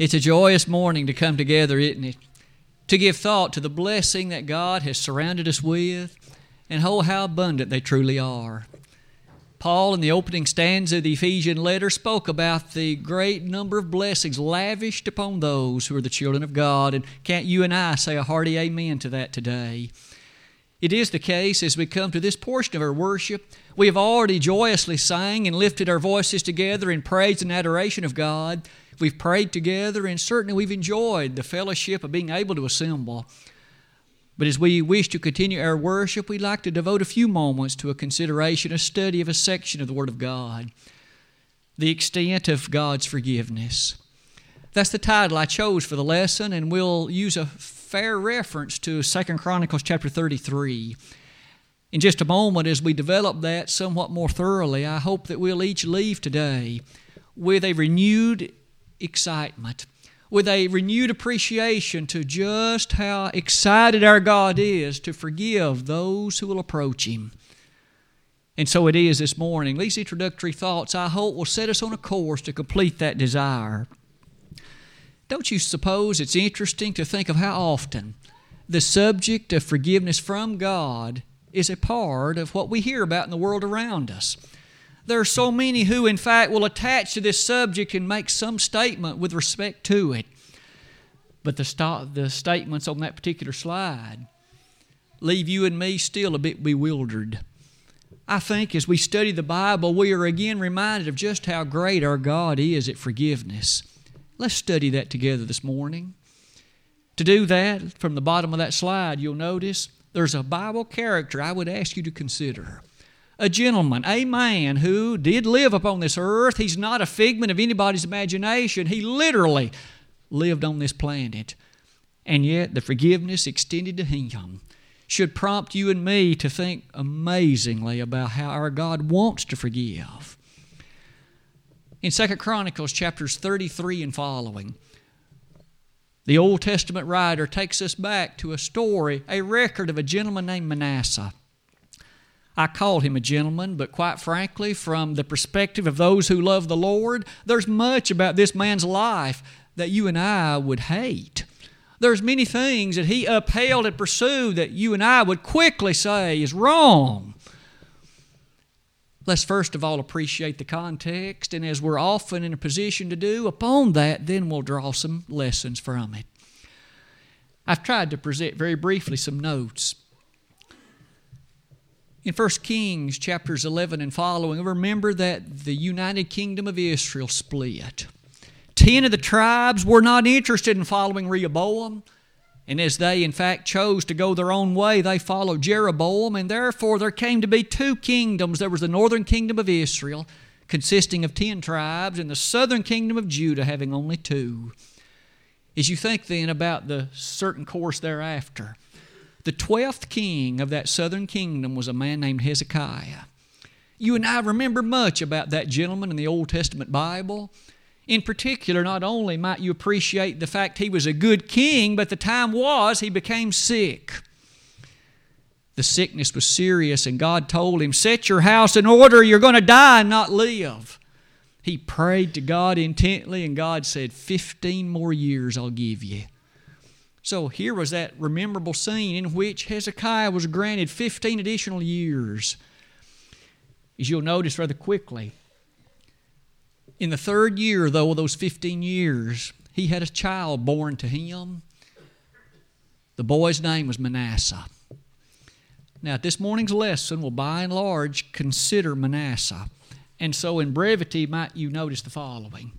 It's a joyous morning to come together, isn't it? To give thought to the blessing that God has surrounded us with, and oh, how abundant they truly are. Paul, in the opening stanza of the Ephesian letter, spoke about the great number of blessings lavished upon those who are the children of God. And can't you and I say a hearty amen to that today? It is the case as we come to this portion of our worship. We have already joyously sang and lifted our voices together in praise and adoration of God. We've prayed together, and certainly we've enjoyed the fellowship of being able to assemble. But as we wish to continue our worship, we'd like to devote a few moments to a consideration, a study of a section of the Word of God the extent of God's forgiveness. That's the title I chose for the lesson, and we'll use a fair reference to Second Chronicles chapter 33. In just a moment, as we develop that somewhat more thoroughly, I hope that we'll each leave today with a renewed excitement with a renewed appreciation to just how excited our God is to forgive those who will approach Him. And so it is this morning. These introductory thoughts, I hope, will set us on a course to complete that desire. Don't you suppose it's interesting to think of how often the subject of forgiveness from God is a part of what we hear about in the world around us? There are so many who, in fact, will attach to this subject and make some statement with respect to it. But the, st- the statements on that particular slide leave you and me still a bit bewildered. I think as we study the Bible, we are again reminded of just how great our God is at forgiveness. Let's study that together this morning. To do that, from the bottom of that slide, you'll notice there's a Bible character I would ask you to consider a gentleman, a man who did live upon this earth. He's not a figment of anybody's imagination. He literally lived on this planet. And yet, the forgiveness extended to him should prompt you and me to think amazingly about how our God wants to forgive. In 2 Chronicles chapters 33 and following, the Old Testament writer takes us back to a story, a record of a gentleman named Manasseh. I called him a gentleman, but quite frankly, from the perspective of those who love the Lord, there's much about this man's life that you and I would hate. There's many things that he upheld and pursued that you and I would quickly say is wrong. Let's first of all appreciate the context, and as we're often in a position to do, upon that, then we'll draw some lessons from it. I've tried to present very briefly some notes in 1 Kings chapters 11 and following, remember that the United Kingdom of Israel split. Ten of the tribes were not interested in following Rehoboam, and as they in fact chose to go their own way, they followed Jeroboam, and therefore there came to be two kingdoms. There was the northern kingdom of Israel, consisting of ten tribes, and the southern kingdom of Judah, having only two. As you think then about the certain course thereafter, the 12th king of that southern kingdom was a man named Hezekiah. You and I remember much about that gentleman in the Old Testament Bible. In particular, not only might you appreciate the fact he was a good king, but the time was he became sick. The sickness was serious, and God told him, Set your house in order, you're going to die and not live. He prayed to God intently, and God said, Fifteen more years I'll give you. So here was that memorable scene in which Hezekiah was granted 15 additional years. As you'll notice rather quickly, in the third year, though, of those 15 years, he had a child born to him. The boy's name was Manasseh. Now, this morning's lesson will by and large consider Manasseh. And so, in brevity, might you notice the following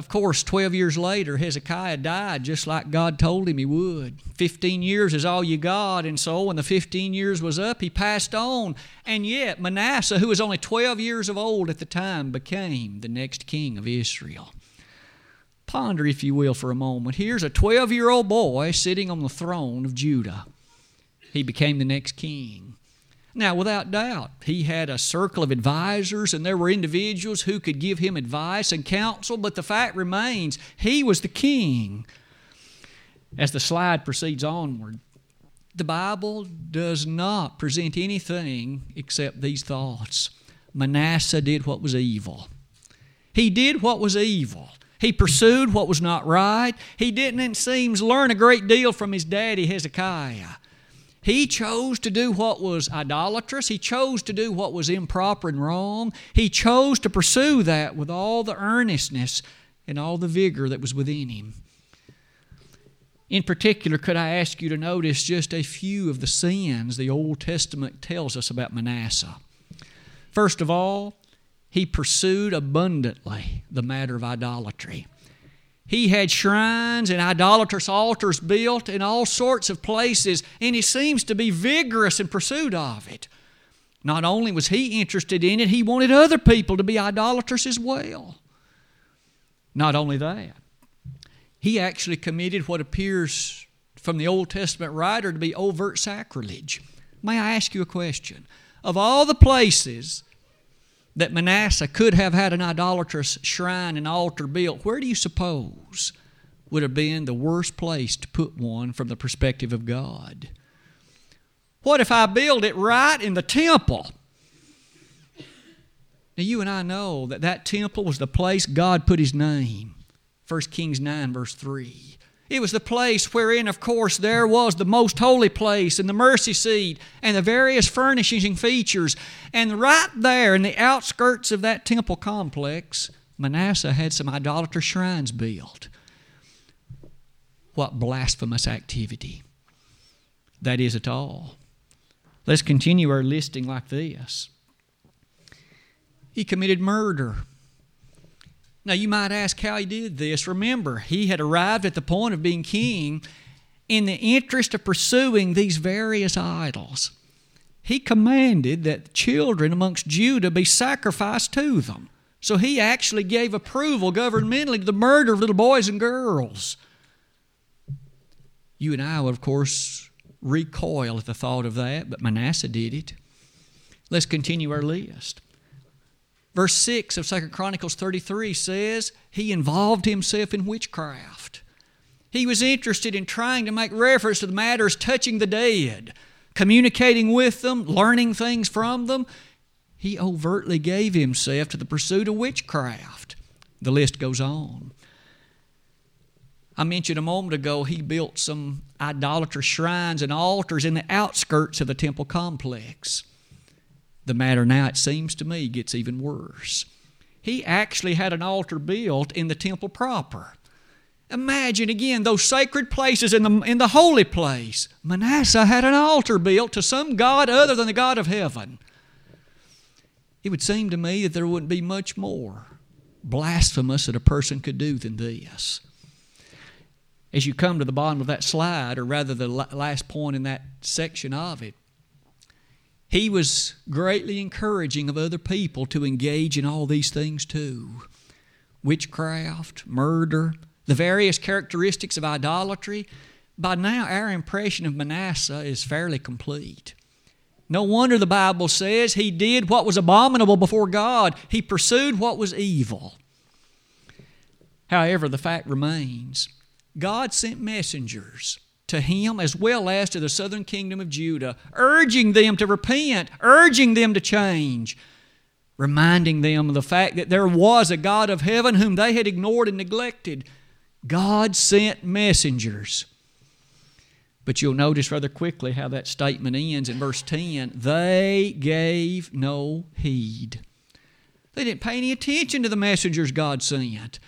of course, 12 years later, Hezekiah died just like God told him he would. 15 years is all you got, and so when the 15 years was up, he passed on. And yet, Manasseh, who was only 12 years of old at the time, became the next king of Israel. Ponder, if you will, for a moment. Here's a 12 year old boy sitting on the throne of Judah. He became the next king. Now, without doubt, he had a circle of advisors, and there were individuals who could give him advice and counsel, but the fact remains he was the king. As the slide proceeds onward, the Bible does not present anything except these thoughts. Manasseh did what was evil. He did what was evil. He pursued what was not right. He didn't, it seems, learn a great deal from his daddy, Hezekiah. He chose to do what was idolatrous. He chose to do what was improper and wrong. He chose to pursue that with all the earnestness and all the vigor that was within him. In particular, could I ask you to notice just a few of the sins the Old Testament tells us about Manasseh? First of all, he pursued abundantly the matter of idolatry. He had shrines and idolatrous altars built in all sorts of places, and he seems to be vigorous in pursuit of it. Not only was he interested in it, he wanted other people to be idolaters as well. Not only that, he actually committed what appears from the Old Testament writer to be overt sacrilege. May I ask you a question? Of all the places that Manasseh could have had an idolatrous shrine and altar built, where do you suppose would have been the worst place to put one from the perspective of God? What if I build it right in the temple? Now, you and I know that that temple was the place God put His name. 1 Kings 9, verse 3. It was the place wherein, of course, there was the most holy place and the mercy seat and the various furnishings and features. And right there in the outskirts of that temple complex, Manasseh had some idolatrous shrines built. What blasphemous activity that is at all. Let's continue our listing like this. He committed murder. Now, you might ask how he did this. Remember, he had arrived at the point of being king in the interest of pursuing these various idols. He commanded that children amongst Judah be sacrificed to them. So he actually gave approval governmentally to the murder of little boys and girls. You and I would, of course, recoil at the thought of that, but Manasseh did it. Let's continue our list. Verse 6 of 2 Chronicles 33 says he involved himself in witchcraft. He was interested in trying to make reference to the matters touching the dead, communicating with them, learning things from them. He overtly gave himself to the pursuit of witchcraft. The list goes on. I mentioned a moment ago he built some idolatrous shrines and altars in the outskirts of the temple complex. The matter now, it seems to me, gets even worse. He actually had an altar built in the temple proper. Imagine again those sacred places in the, in the holy place. Manasseh had an altar built to some God other than the God of heaven. It would seem to me that there wouldn't be much more blasphemous that a person could do than this. As you come to the bottom of that slide, or rather the last point in that section of it, he was greatly encouraging of other people to engage in all these things too witchcraft, murder, the various characteristics of idolatry. By now, our impression of Manasseh is fairly complete. No wonder the Bible says he did what was abominable before God, he pursued what was evil. However, the fact remains God sent messengers to him as well as to the southern kingdom of Judah, urging them to repent, urging them to change, reminding them of the fact that there was a God of heaven whom they had ignored and neglected. God sent messengers. But you'll notice rather quickly how that statement ends in verse 10 they gave no heed. They didn't pay any attention to the messengers God sent.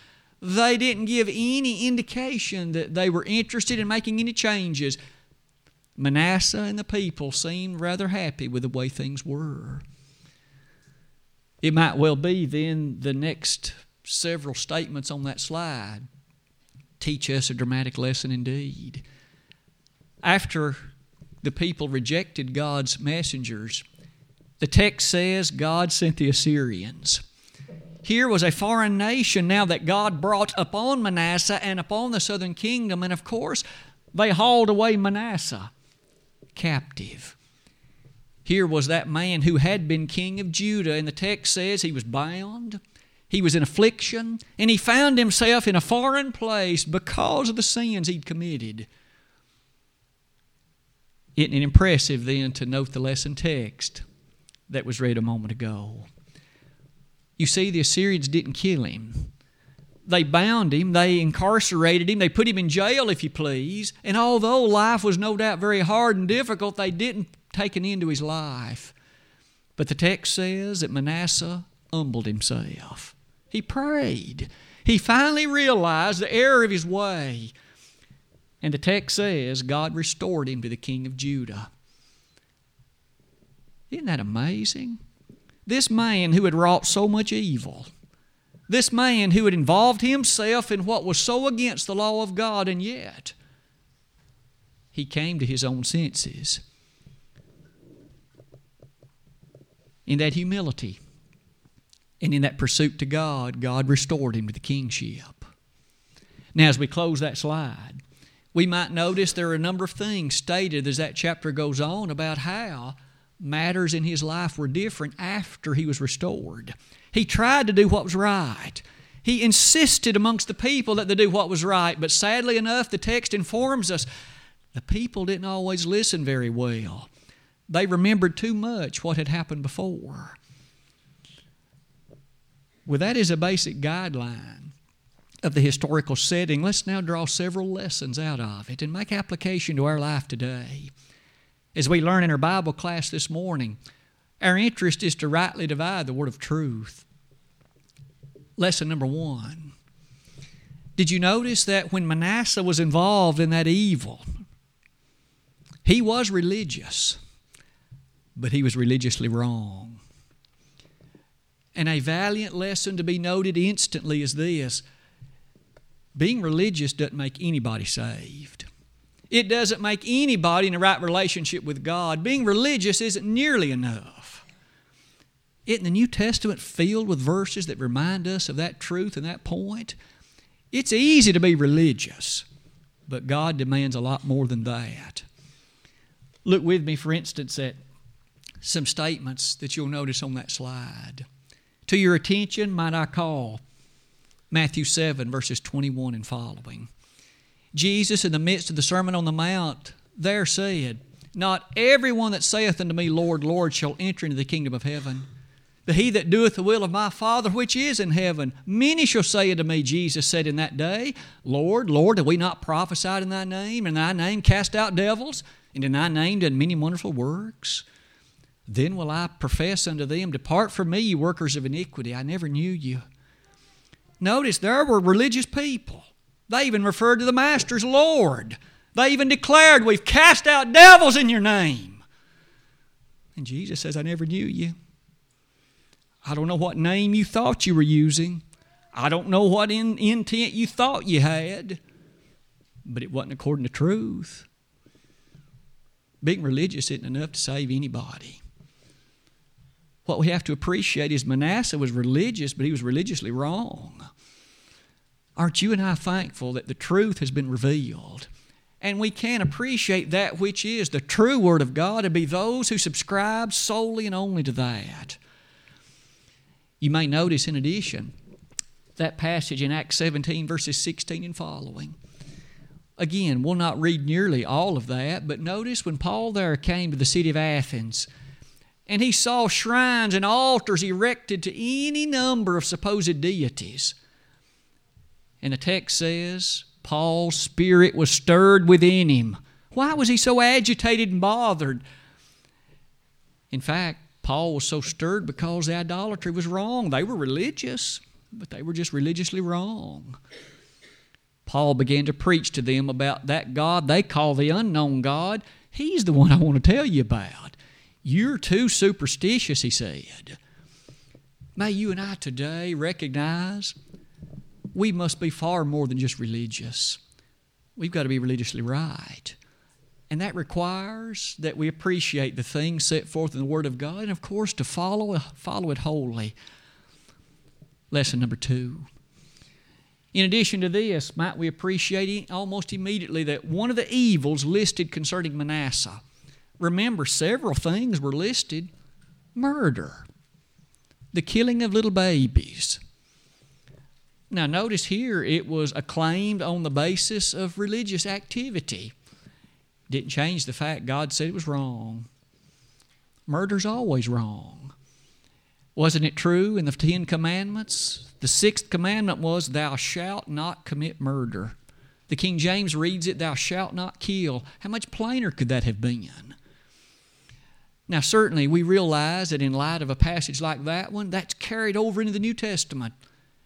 They didn't give any indication that they were interested in making any changes. Manasseh and the people seemed rather happy with the way things were. It might well be then the next several statements on that slide teach us a dramatic lesson indeed. After the people rejected God's messengers, the text says God sent the Assyrians. Here was a foreign nation now that God brought upon Manasseh and upon the southern kingdom, and of course, they hauled away Manasseh captive. Here was that man who had been king of Judah, and the text says he was bound, he was in affliction, and he found himself in a foreign place because of the sins he'd committed. Isn't it impressive then to note the lesson text that was read a moment ago? You see, the Assyrians didn't kill him, They bound him, they incarcerated him, they put him in jail, if you please. And although life was no doubt very hard and difficult, they didn't take an end to his life. But the text says that Manasseh humbled himself. He prayed. He finally realized the error of his way. And the text says God restored him to the king of Judah. Isn't that amazing? This man who had wrought so much evil, this man who had involved himself in what was so against the law of God, and yet he came to his own senses. In that humility and in that pursuit to God, God restored him to the kingship. Now, as we close that slide, we might notice there are a number of things stated as that chapter goes on about how matters in his life were different after he was restored. He tried to do what was right. He insisted amongst the people that they do what was right, but sadly enough, the text informs us the people didn't always listen very well. They remembered too much what had happened before. Well, that is a basic guideline of the historical setting. Let's now draw several lessons out of it and make application to our life today. As we learn in our Bible class this morning, our interest is to rightly divide the word of truth. Lesson number one. Did you notice that when Manasseh was involved in that evil, he was religious, but he was religiously wrong? And a valiant lesson to be noted instantly is this being religious doesn't make anybody saved. It doesn't make anybody in a right relationship with God. Being religious isn't nearly enough. Isn't the New Testament filled with verses that remind us of that truth and that point? It's easy to be religious, but God demands a lot more than that. Look with me, for instance, at some statements that you'll notice on that slide. To your attention, might I call Matthew 7, verses 21 and following. Jesus, in the midst of the Sermon on the Mount, there said, Not everyone that saith unto me, Lord, Lord, shall enter into the kingdom of heaven, but he that doeth the will of my Father which is in heaven. Many shall say unto me, Jesus said in that day, Lord, Lord, have we not prophesied in thy name, and in thy name cast out devils, and in thy name done many wonderful works? Then will I profess unto them, Depart from me, ye workers of iniquity, I never knew you. Notice there were religious people. They even referred to the Master as Lord. They even declared, We've cast out devils in your name. And Jesus says, I never knew you. I don't know what name you thought you were using. I don't know what in, intent you thought you had, but it wasn't according to truth. Being religious isn't enough to save anybody. What we have to appreciate is Manasseh was religious, but he was religiously wrong. Aren't you and I thankful that the truth has been revealed? And we can appreciate that which is the true Word of God and be those who subscribe solely and only to that. You may notice, in addition, that passage in Acts 17, verses 16 and following. Again, we'll not read nearly all of that, but notice when Paul there came to the city of Athens, and he saw shrines and altars erected to any number of supposed deities. And the text says, Paul's spirit was stirred within him. Why was he so agitated and bothered? In fact, Paul was so stirred because the idolatry was wrong. They were religious, but they were just religiously wrong. Paul began to preach to them about that God they call the unknown God. He's the one I want to tell you about. You're too superstitious, he said. May you and I today recognize we must be far more than just religious. We've got to be religiously right. And that requires that we appreciate the things set forth in the Word of God and, of course, to follow, follow it wholly. Lesson number two. In addition to this, might we appreciate almost immediately that one of the evils listed concerning Manasseh remember, several things were listed murder, the killing of little babies. Now, notice here it was acclaimed on the basis of religious activity. Didn't change the fact God said it was wrong. Murder's always wrong. Wasn't it true in the Ten Commandments? The sixth commandment was, Thou shalt not commit murder. The King James reads it, Thou shalt not kill. How much plainer could that have been? Now, certainly, we realize that in light of a passage like that one, that's carried over into the New Testament.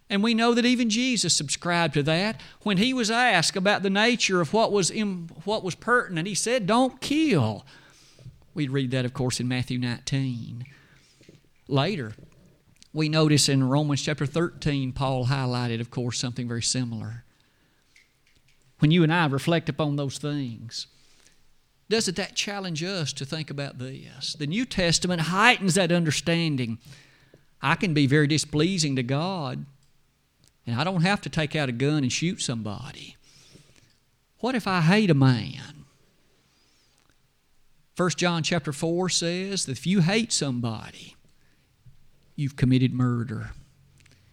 And we know that even Jesus subscribed to that. When he was asked about the nature of what was, in, what was pertinent, he said, Don't kill. We read that, of course, in Matthew 19. Later, we notice in Romans chapter 13, Paul highlighted, of course, something very similar. When you and I reflect upon those things, doesn't that challenge us to think about this? The New Testament heightens that understanding. I can be very displeasing to God, and I don't have to take out a gun and shoot somebody. What if I hate a man? 1 John chapter 4 says that if you hate somebody, you've committed murder.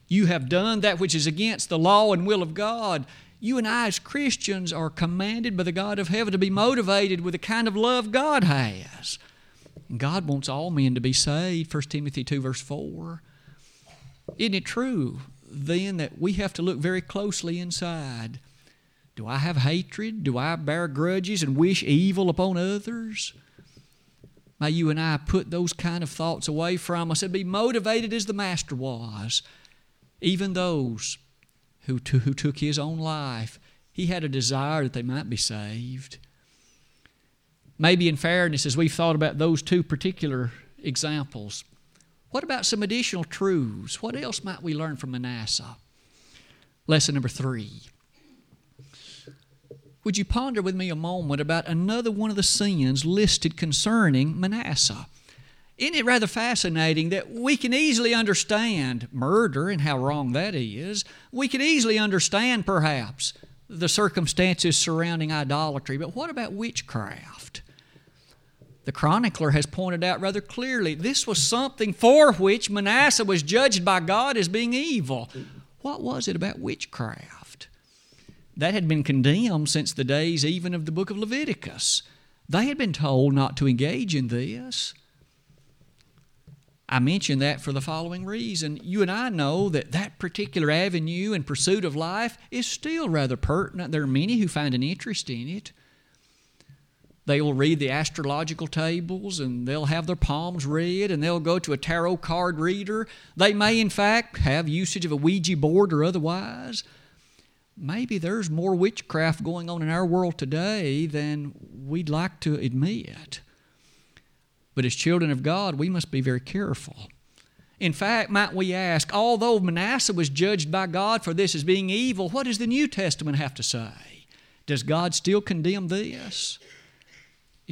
You have done that which is against the law and will of God. You and I, as Christians, are commanded by the God of heaven to be motivated with the kind of love God has. God wants all men to be saved, 1 Timothy 2, verse 4. Isn't it true, then, that we have to look very closely inside? Do I have hatred? Do I bear grudges and wish evil upon others? May you and I put those kind of thoughts away from us and be motivated as the Master was. Even those who, t- who took his own life, he had a desire that they might be saved. Maybe in fairness, as we've thought about those two particular examples, what about some additional truths? What else might we learn from Manasseh? Lesson number three would you ponder with me a moment about another one of the sins listed concerning Manasseh? Isn't it rather fascinating that we can easily understand murder and how wrong that is? We can easily understand, perhaps, the circumstances surrounding idolatry, but what about witchcraft? The chronicler has pointed out rather clearly this was something for which Manasseh was judged by God as being evil. What was it about witchcraft? That had been condemned since the days even of the book of Leviticus. They had been told not to engage in this. I mention that for the following reason. You and I know that that particular avenue and pursuit of life is still rather pertinent. There are many who find an interest in it. They will read the astrological tables and they'll have their palms read and they'll go to a tarot card reader. They may, in fact, have usage of a Ouija board or otherwise maybe there's more witchcraft going on in our world today than we'd like to admit. But as children of God, we must be very careful. In fact, might we ask, although Manasseh was judged by God for this as being evil, what does the New Testament have to say? Does God still condemn this?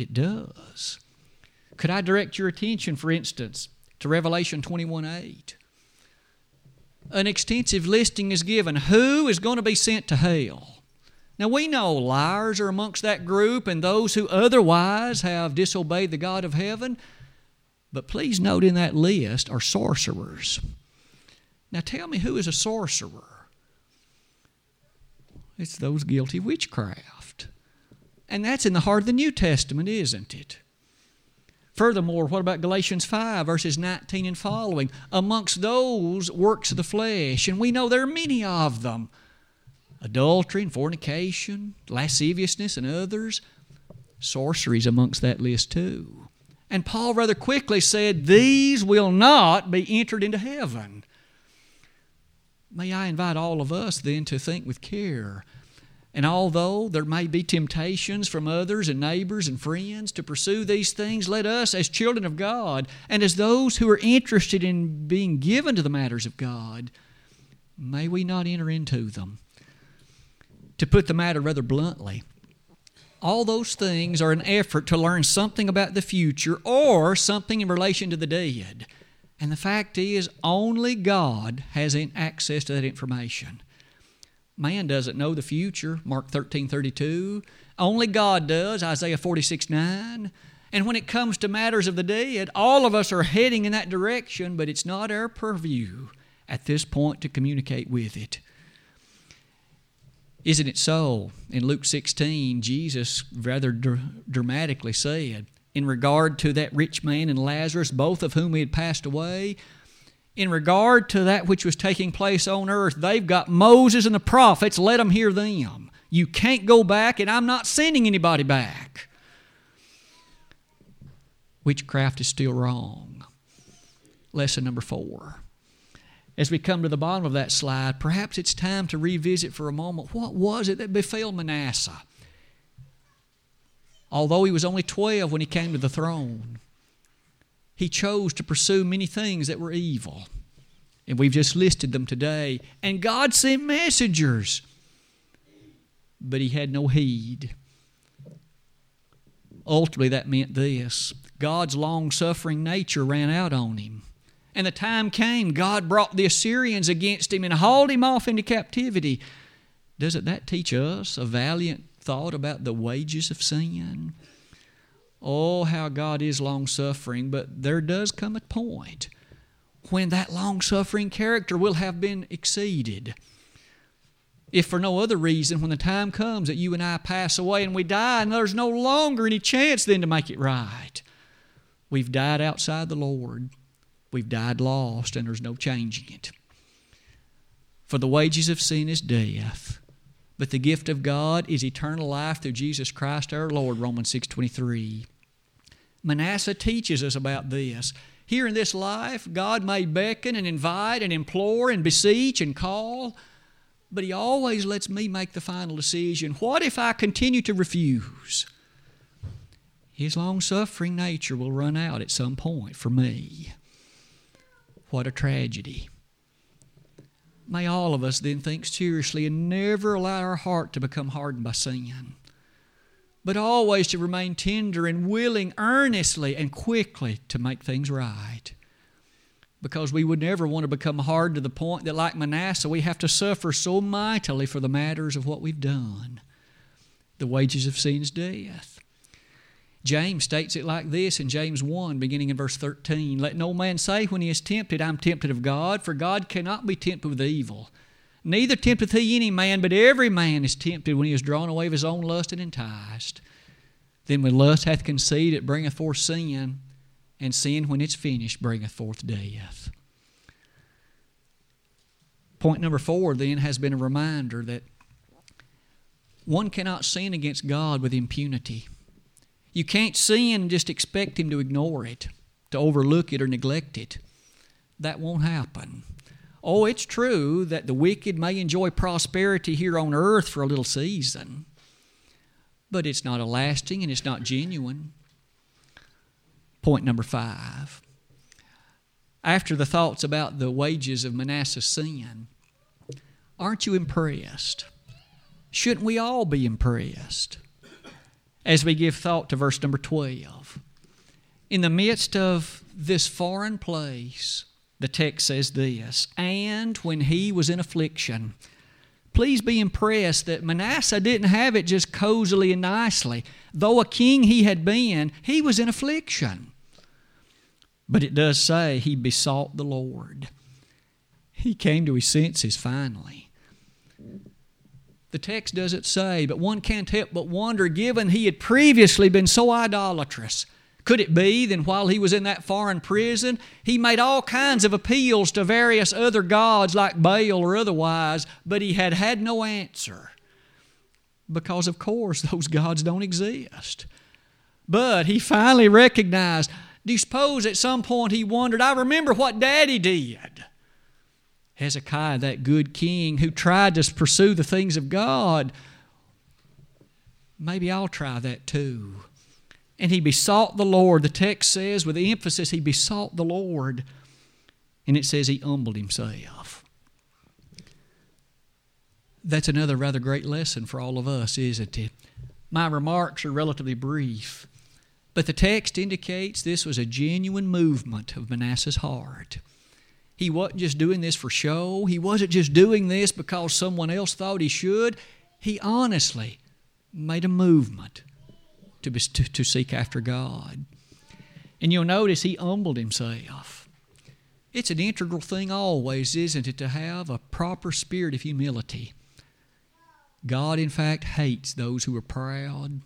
It does. Could I direct your attention, for instance, to Revelation 21 8? an extensive listing is given who is going to be sent to hell. Now, we know liars are amongst that group and those who otherwise have disobeyed the God of heaven, but please note in that list are sorcerers. Now, tell me who is a sorcerer? It's those guilty of witchcraft. And that's in the heart of the New Testament, isn't it? Furthermore, what about Galatians 5, verses 19 and following? Amongst those works of the flesh, and we know there are many of them adultery and fornication, lasciviousness, and others. Sorceries amongst that list too. And Paul rather quickly said, These will not be entered into heaven. May I invite all of us then to think with care and although there may be temptations from others and neighbors and friends to pursue these things, let us, as children of God, and as those who are interested in being given to the matters of God, may we not enter into them. To put the matter rather bluntly, all those things are an effort to learn something about the future or something in relation to the dead. And the fact is, only God has access to that information. Man doesn't know the future, Mark 13 32. Only God does, Isaiah 46 9. And when it comes to matters of the dead, all of us are heading in that direction, but it's not our purview at this point to communicate with it. Isn't it so? In Luke 16, Jesus rather dr- dramatically said, in regard to that rich man and Lazarus, both of whom had passed away, in regard to that which was taking place on earth, they've got Moses and the prophets. Let them hear them. You can't go back, and I'm not sending anybody back. Witchcraft is still wrong. Lesson number four. As we come to the bottom of that slide, perhaps it's time to revisit for a moment what was it that befell Manasseh? Although he was only 12 when he came to the throne, he chose to pursue many things that were evil. And we've just listed them today. And God sent messengers, but he had no heed. Ultimately, that meant this God's long suffering nature ran out on him. And the time came, God brought the Assyrians against him and hauled him off into captivity. Doesn't that teach us a valiant thought about the wages of sin? Oh, how God is long suffering, but there does come a point when that long suffering character will have been exceeded. If for no other reason, when the time comes that you and I pass away and we die, and there's no longer any chance then to make it right, we've died outside the Lord. We've died lost, and there's no changing it. For the wages of sin is death, but the gift of God is eternal life through Jesus Christ our Lord, Romans 6.23. Manasseh teaches us about this. Here in this life, God may beckon and invite and implore and beseech and call, but He always lets me make the final decision. What if I continue to refuse? His long suffering nature will run out at some point for me. What a tragedy. May all of us then think seriously and never allow our heart to become hardened by sin but always to remain tender and willing earnestly and quickly to make things right. Because we would never want to become hard to the point that, like Manasseh, we have to suffer so mightily for the matters of what we've done. The wages of sin is death. James states it like this in James 1, beginning in verse 13 Let no man say when he is tempted, I'm tempted of God, for God cannot be tempted with evil Neither tempteth he any man, but every man is tempted when he is drawn away of his own lust and enticed. Then when lust hath conceived, it bringeth forth sin, and sin, when it's finished, bringeth forth death. Point number four, then, has been a reminder that one cannot sin against God with impunity. You can't sin and just expect Him to ignore it, to overlook it or neglect it. That won't happen. Oh, it's true that the wicked may enjoy prosperity here on earth for a little season, but it's not a lasting and it's not genuine. Point number five. After the thoughts about the wages of Manasseh's sin, aren't you impressed? Shouldn't we all be impressed as we give thought to verse number 12? In the midst of this foreign place, the text says this And when he was in affliction, please be impressed that Manasseh didn't have it just cozily and nicely. Though a king he had been, he was in affliction. But it does say he besought the Lord. He came to his senses finally. The text doesn't say, but one can't help but wonder, given he had previously been so idolatrous could it be then while he was in that foreign prison, he made all kinds of appeals to various other gods like Baal or otherwise, but he had had no answer? Because, of course, those gods don't exist. But he finally recognized. Do you suppose at some point he wondered, I remember what Daddy did? Hezekiah, that good king who tried to pursue the things of God, maybe I'll try that too and he besought the Lord. The text says, with emphasis, he besought the Lord. And it says he humbled himself. That's another rather great lesson for all of us, isn't it? My remarks are relatively brief, but the text indicates this was a genuine movement of Manasseh's heart. He wasn't just doing this for show, he wasn't just doing this because someone else thought he should. He honestly made a movement to, to, to seek after God. And you'll notice he humbled himself. It's an integral thing always, isn't it, to have a proper spirit of humility. God, in fact, hates those who are proud.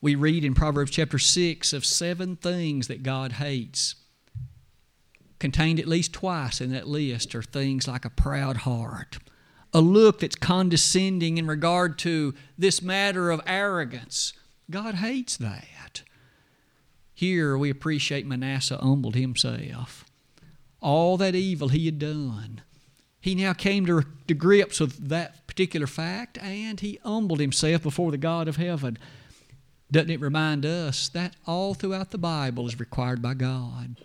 We read in Proverbs chapter 6 of seven things that God hates Contained at least twice in that list are things like a proud heart, a look that's condescending in regard to this matter of arrogance. God hates that. Here we appreciate Manasseh humbled himself. All that evil he had done. He now came to, to grips with that particular fact and he humbled himself before the God of heaven. Doesn't it remind us that all throughout the Bible is required by God?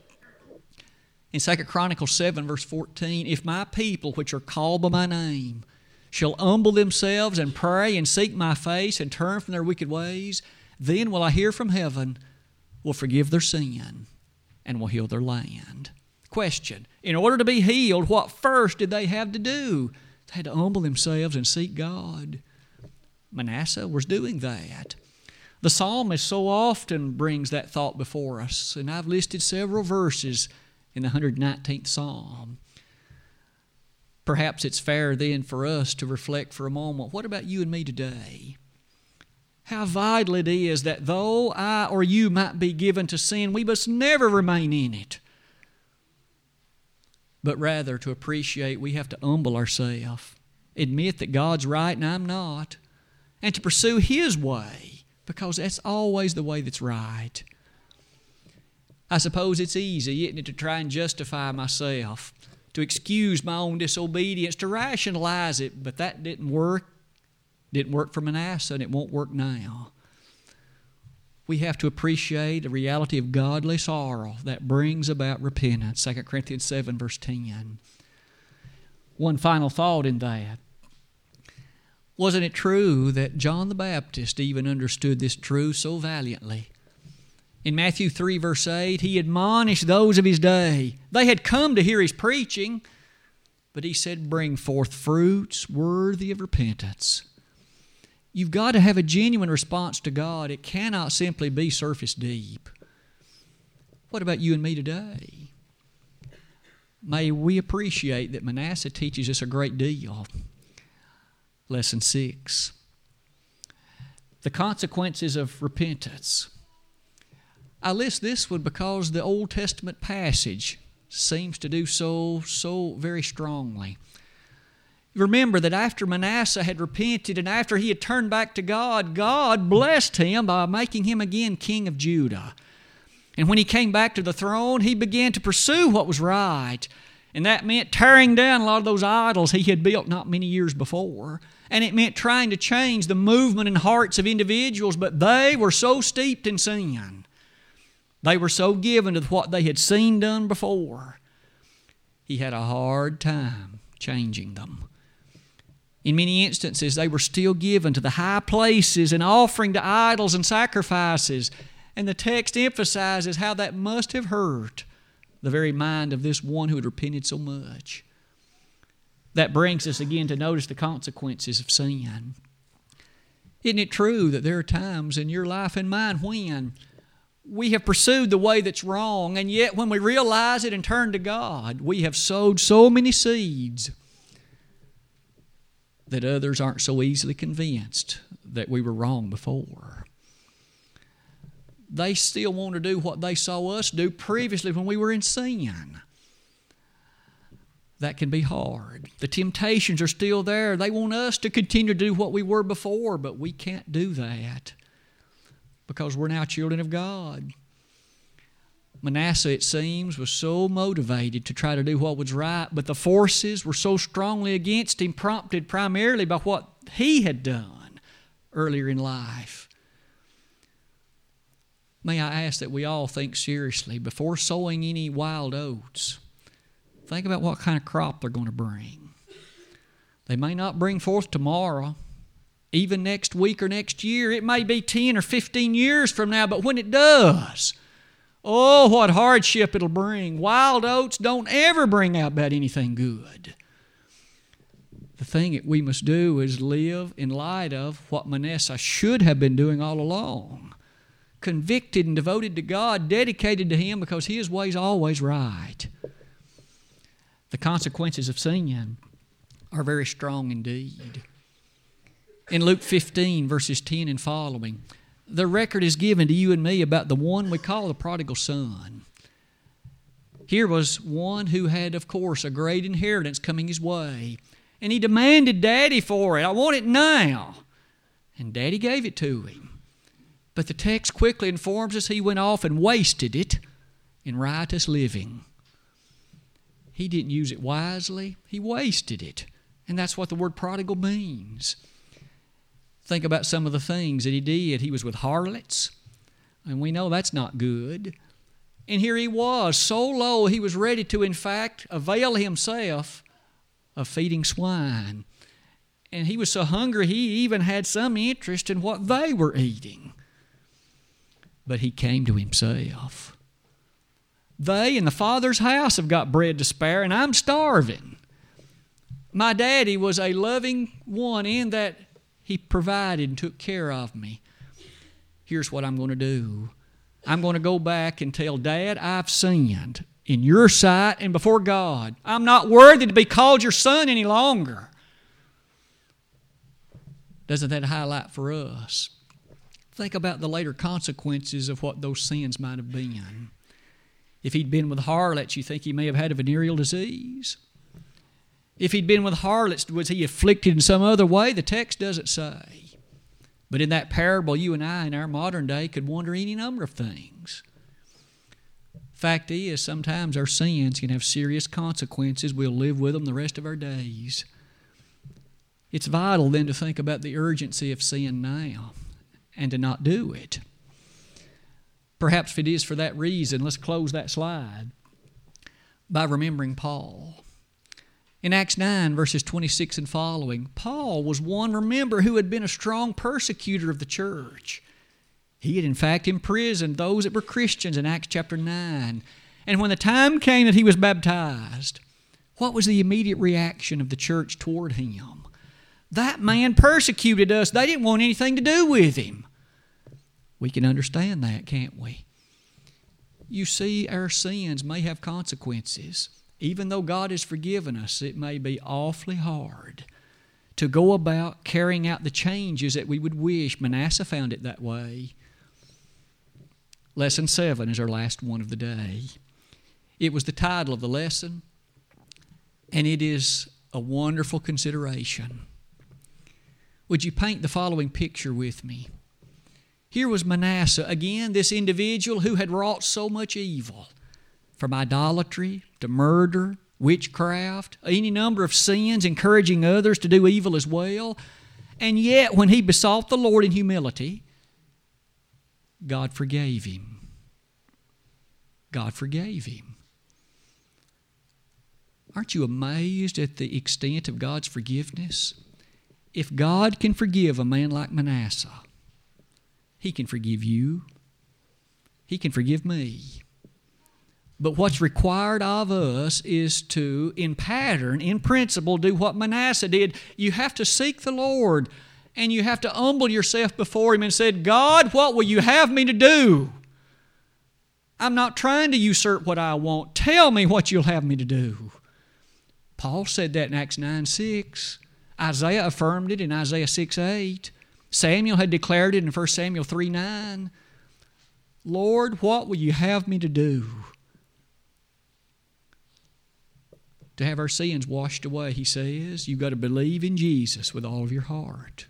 In 2 Chronicles 7, verse 14, if my people, which are called by my name, shall humble themselves and pray and seek my face and turn from their wicked ways, then will I hear from heaven, will forgive their sin, and will heal their land. Question In order to be healed, what first did they have to do? They had to humble themselves and seek God. Manasseh was doing that. The psalmist so often brings that thought before us, and I've listed several verses in the 119th Psalm. Perhaps it's fair then for us to reflect for a moment what about you and me today? How vital it is that though I or you might be given to sin, we must never remain in it. But rather to appreciate we have to humble ourselves, admit that God's right and I'm not, and to pursue His way because that's always the way that's right. I suppose it's easy, isn't it, to try and justify myself, to excuse my own disobedience, to rationalize it, but that didn't work. Didn't work for Manasseh, and it won't work now. We have to appreciate the reality of godly sorrow that brings about repentance. 2 Corinthians 7, verse 10. One final thought in that. Wasn't it true that John the Baptist even understood this truth so valiantly? In Matthew 3, verse 8, he admonished those of his day. They had come to hear his preaching, but he said, Bring forth fruits worthy of repentance. You've got to have a genuine response to God. It cannot simply be surface deep. What about you and me today? May we appreciate that Manasseh teaches us a great deal. Lesson 6 The consequences of repentance. I list this one because the Old Testament passage seems to do so so very strongly. Remember that after Manasseh had repented and after he had turned back to God, God blessed him by making him again king of Judah. And when he came back to the throne, he began to pursue what was right. And that meant tearing down a lot of those idols he had built not many years before. And it meant trying to change the movement and hearts of individuals, but they were so steeped in sin they were so given to what they had seen done before. He had a hard time changing them. In many instances, they were still given to the high places and offering to idols and sacrifices. And the text emphasizes how that must have hurt the very mind of this one who had repented so much. That brings us again to notice the consequences of sin. Isn't it true that there are times in your life and mine when we have pursued the way that's wrong, and yet when we realize it and turn to God, we have sowed so many seeds that others aren't so easily convinced that we were wrong before. They still want to do what they saw us do previously when we were in sin. That can be hard. The temptations are still there. They want us to continue to do what we were before, but we can't do that because we're now children of God. Manasseh, it seems, was so motivated to try to do what was right, but the forces were so strongly against him, prompted primarily by what he had done earlier in life. May I ask that we all think seriously before sowing any wild oats, think about what kind of crop they're going to bring. They may not bring forth tomorrow, even next week or next year. It may be 10 or 15 years from now, but when it does, oh, what hardship it'll bring. Wild oats don't ever bring out about anything good. The thing that we must do is live in light of what Manasseh should have been doing all along. Convicted and devoted to God, dedicated to Him because His way is always right. The consequences of sin are very strong indeed in Luke 15, verses 10 and following, the record is given to you and me about the one we call the prodigal son. Here was one who had, of course, a great inheritance coming his way. And he demanded Daddy for it. I want it now. And Daddy gave it to him. But the text quickly informs us he went off and wasted it in riotous living. He didn't use it wisely, he wasted it. And that's what the word prodigal means. Think about some of the things that he did. He was with harlots, and we know that's not good. And here he was, so low, he was ready to, in fact, avail himself of feeding swine. And he was so hungry, he even had some interest in what they were eating. But he came to himself. They in the Father's house have got bread to spare, and I'm starving. My daddy was a loving one in that he provided and took care of me. Here's what I'm going to do I'm going to go back and tell Dad I've sinned in your sight and before God. I'm not worthy to be called your son any longer. Doesn't that highlight for us? Think about the later consequences of what those sins might have been. If he'd been with harlots, you think he may have had a venereal disease? If he'd been with harlots, was he afflicted in some other way? The text doesn't say. But in that parable, you and I in our modern day could wonder any number of things. Fact is, sometimes our sins can have serious consequences. We'll live with them the rest of our days. It's vital then to think about the urgency of sin now and to not do it. Perhaps if it is for that reason, let's close that slide by remembering Paul. In Acts 9, verses 26 and following, Paul was one, remember, who had been a strong persecutor of the church. He had, in fact, imprisoned those that were Christians in Acts chapter 9. And when the time came that he was baptized, what was the immediate reaction of the church toward him? That man persecuted us. They didn't want anything to do with him. We can understand that, can't we? You see, our sins may have consequences even though God has forgiven us, it may be awfully hard to go about carrying out the changes that we would wish. Manasseh found it that way. Lesson 7 is our last one of the day. It was the title of the lesson, and it is a wonderful consideration. Would you paint the following picture with me? Here was Manasseh, again, this individual who had wrought so much evil from idolatry to murder, witchcraft, any number of sins, encouraging others to do evil as well. And yet, when he besought the Lord in humility, God forgave him. God forgave him. Aren't you amazed at the extent of God's forgiveness? If God can forgive a man like Manasseh, He can forgive you. He can forgive me. But what's required of us is to, in pattern, in principle, do what Manasseh did. You have to seek the Lord and you have to humble yourself before Him and said, God, what will you have me to do? I'm not trying to usurp what I want. Tell me what you'll have me to do. Paul said that in Acts 9 6. Isaiah affirmed it in Isaiah 6 8. Samuel had declared it in 1 Samuel 3 9. Lord, what will you have me to do? To have our sins washed away, he says, you've got to believe in Jesus with all of your heart.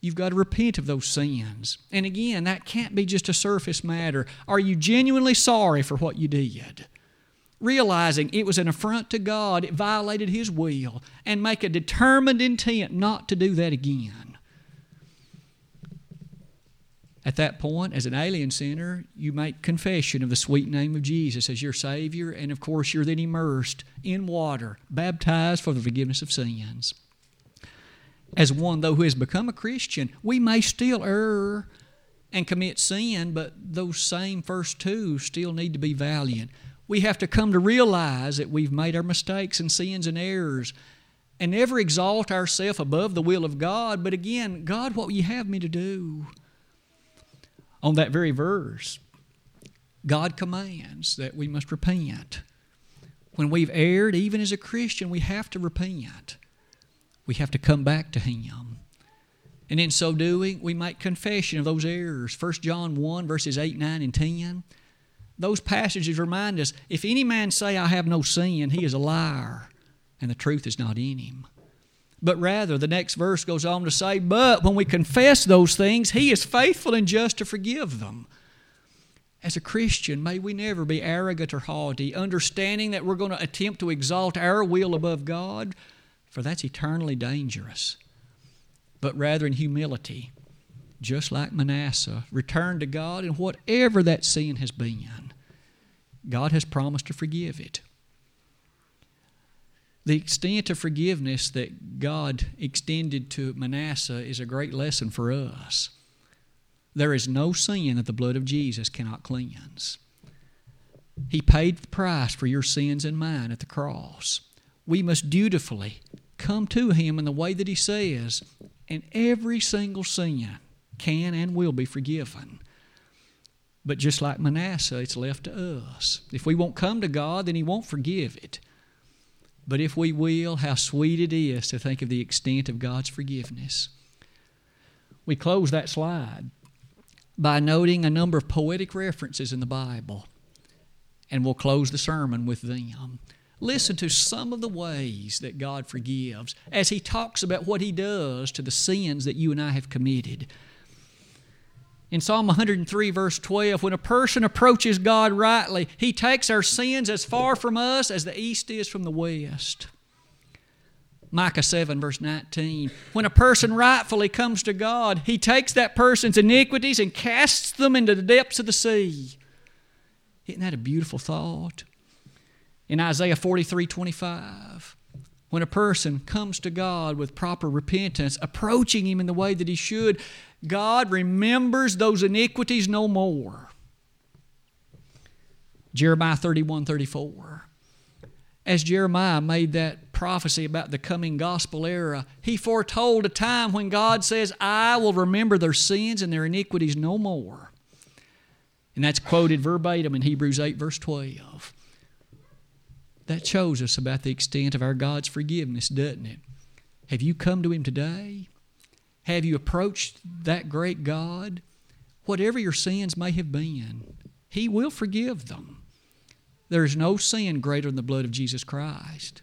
You've got to repent of those sins. And again, that can't be just a surface matter. Are you genuinely sorry for what you did? Realizing it was an affront to God, it violated His will, and make a determined intent not to do that again. At that point, as an alien sinner, you make confession of the sweet name of Jesus as your Savior, and of course, you're then immersed in water, baptized for the forgiveness of sins. As one, though, who has become a Christian, we may still err and commit sin, but those same first two still need to be valiant. We have to come to realize that we've made our mistakes and sins and errors and never exalt ourselves above the will of God. But again, God, what will you have me to do? On that very verse, God commands that we must repent. When we've erred, even as a Christian, we have to repent. We have to come back to Him. And in so doing, we make confession of those errors. 1 John 1, verses 8, 9, and 10. those passages remind us if any man say, I have no sin, he is a liar, and the truth is not in him. But rather, the next verse goes on to say, But when we confess those things, he is faithful and just to forgive them. As a Christian, may we never be arrogant or haughty, understanding that we're going to attempt to exalt our will above God, for that's eternally dangerous. But rather in humility, just like Manasseh, return to God in whatever that sin has been. God has promised to forgive it. The extent of forgiveness that God extended to Manasseh is a great lesson for us. There is no sin that the blood of Jesus cannot cleanse. He paid the price for your sins and mine at the cross. We must dutifully come to Him in the way that He says, and every single sin can and will be forgiven. But just like Manasseh, it's left to us. If we won't come to God, then He won't forgive it. But if we will, how sweet it is to think of the extent of God's forgiveness. We close that slide by noting a number of poetic references in the Bible, and we'll close the sermon with them. Listen to some of the ways that God forgives as He talks about what He does to the sins that you and I have committed. In Psalm 103, verse 12, when a person approaches God rightly, He takes our sins as far from us as the east is from the west. Micah 7, verse 19. When a person rightfully comes to God, He takes that person's iniquities and casts them into the depths of the sea. Isn't that a beautiful thought? In Isaiah 43, 25, when a person comes to God with proper repentance, approaching Him in the way that he should, God remembers those iniquities no more. Jeremiah 31 34. As Jeremiah made that prophecy about the coming gospel era, he foretold a time when God says, I will remember their sins and their iniquities no more. And that's quoted verbatim in Hebrews 8, verse 12. That shows us about the extent of our God's forgiveness, doesn't it? Have you come to Him today? Have you approached that great God? Whatever your sins may have been, He will forgive them. There is no sin greater than the blood of Jesus Christ.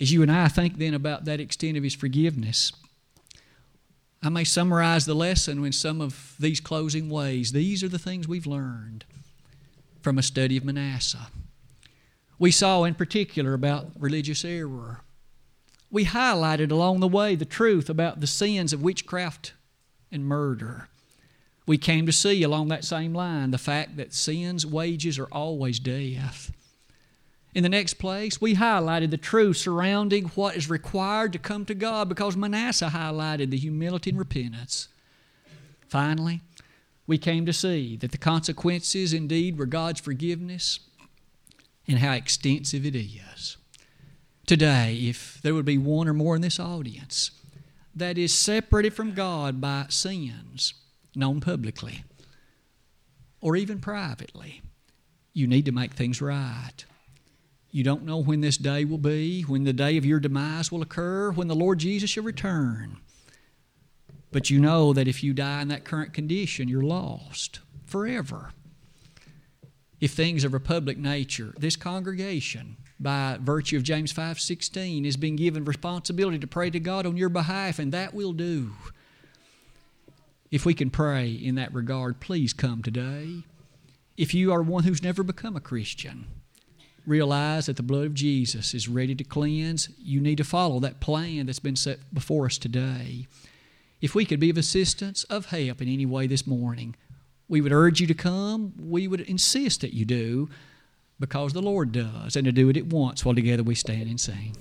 As you and I think then about that extent of His forgiveness, I may summarize the lesson in some of these closing ways. These are the things we've learned from a study of Manasseh. We saw in particular about religious error we highlighted along the way the truth about the sins of witchcraft and murder. We came to see along that same line the fact that sin's wages are always death. In the next place, we highlighted the truth surrounding what is required to come to God because Manasseh highlighted the humility and repentance. Finally, we came to see that the consequences indeed were God's forgiveness and how extensive it is today, if there would be one or more in this audience that is separated from God by sins known publicly or even privately, you need to make things right. You don't know when this day will be, when the day of your demise will occur, when the Lord Jesus shall return. But you know that if you die in that current condition, you're lost forever. If things of a public nature, this congregation by virtue of James 5:16 is being given responsibility to pray to God on your behalf and that will do. If we can pray in that regard, please come today. If you are one who's never become a Christian, realize that the blood of Jesus is ready to cleanse. You need to follow that plan that's been set before us today. If we could be of assistance, of help in any way this morning, we would urge you to come. We would insist that you do because the Lord does, and to do it at once while together we stand and sing.